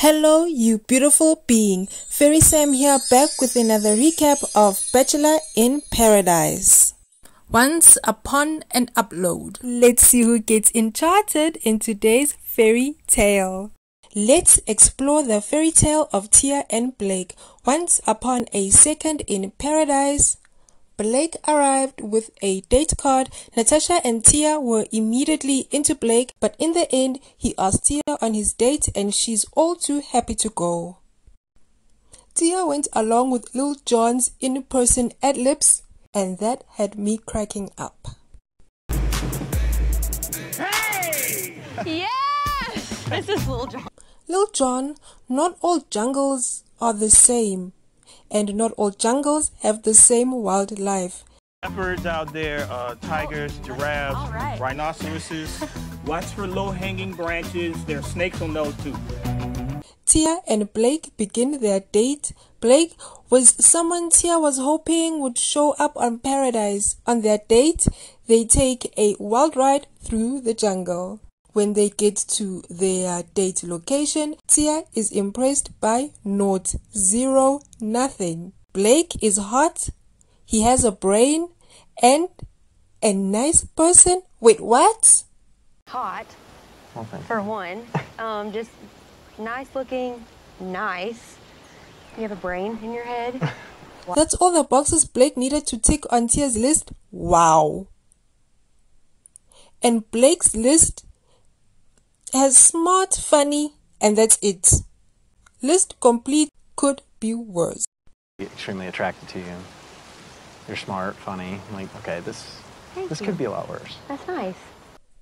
Hello, you beautiful being. Fairy Sam here, back with another recap of Bachelor in Paradise. Once upon an upload. Let's see who gets enchanted in today's fairy tale. Let's explore the fairy tale of Tia and Blake. Once upon a second in paradise, Blake arrived with a date card. Natasha and Tia were immediately into Blake, but in the end, he asked Tia on his date and she's all too happy to go. Tia went along with Lil Jon's in person ad libs, and that had me cracking up. Hey! Yes! This is Lil Jon. Lil Jon, not all jungles are the same and not all jungles have the same wildlife. Leopards out there, uh, tigers, giraffes, right. rhinoceroses. Watch for low-hanging branches. There are snakes on those too. Tia and Blake begin their date. Blake was someone Tia was hoping would show up on Paradise. On their date, they take a wild ride through the jungle. When they get to their date location, Tia is impressed by naught, zero, nothing. Blake is hot, he has a brain, and a nice person. Wait, what? Hot, for one. Um, just nice looking, nice. You have a brain in your head. That's all the boxes Blake needed to tick on Tia's list. Wow. And Blake's list has smart, funny, and that's it. List complete could be worse. Extremely attracted to you. You're smart, funny. Like, okay, this Thank this you. could be a lot worse. That's nice.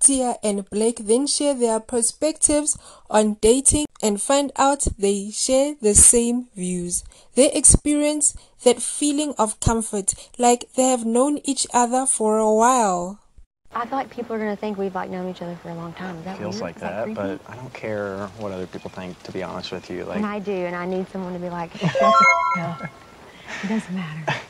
Tia and Blake then share their perspectives on dating and find out they share the same views. They experience that feeling of comfort, like they have known each other for a while. I feel like people are going to think we've like known each other for a long time. Is that feels weird? like that, that but I don't care what other people think. To be honest with you, like and I do, and I need someone to be like, it doesn't matter.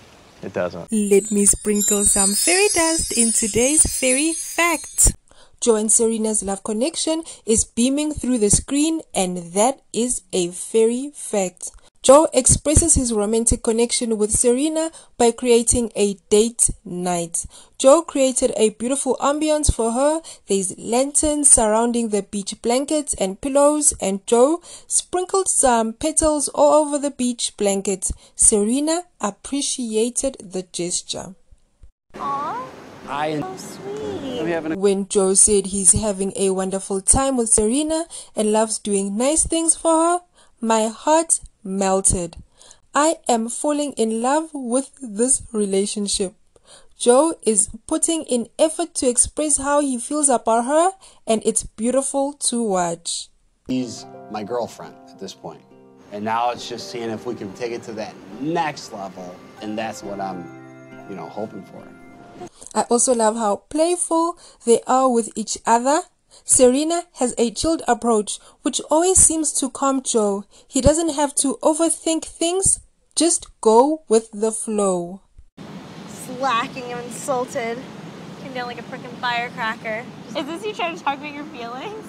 It doesn't. Let me sprinkle some fairy dust in today's fairy fact. Joe and Serena's love connection is beaming through the screen, and that is a fairy fact. Joe expresses his romantic connection with Serena by creating a date night. Joe created a beautiful ambience for her. There's lanterns surrounding the beach blankets and pillows, and Joe sprinkled some petals all over the beach blanket. Serena appreciated the gesture. Aww. I so sweet. When Joe said he's having a wonderful time with Serena and loves doing nice things for her, my heart melted. I am falling in love with this relationship. Joe is putting in effort to express how he feels about her, and it's beautiful to watch. He's my girlfriend at this point. And now it's just seeing if we can take it to that next level, and that's what I'm, you know, hoping for. I also love how playful they are with each other Serena has a chilled approach, which always seems to calm Joe. He doesn't have to overthink things, just go with the flow. Slacking and insulted. Came down like a freaking firecracker. Is this you trying to talk about your feelings?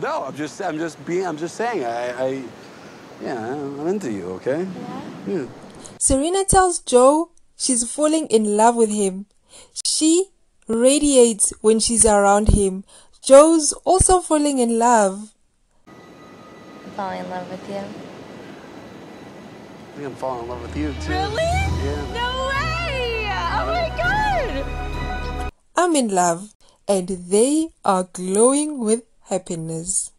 No, I'm just, I'm just being, I'm just saying, I, I yeah, I'm into you, okay? Yeah. Yeah. Serena tells Joe she's falling in love with him. She radiates when she's around him. Joe's also falling in love. I'm falling in love with you. I think I'm falling in love with you too. Really? Yeah. No way! Oh my god! I'm in love, and they are glowing with happiness.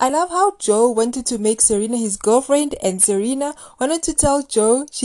I love how Joe wanted to make Serena his girlfriend, and Serena wanted to tell Joe she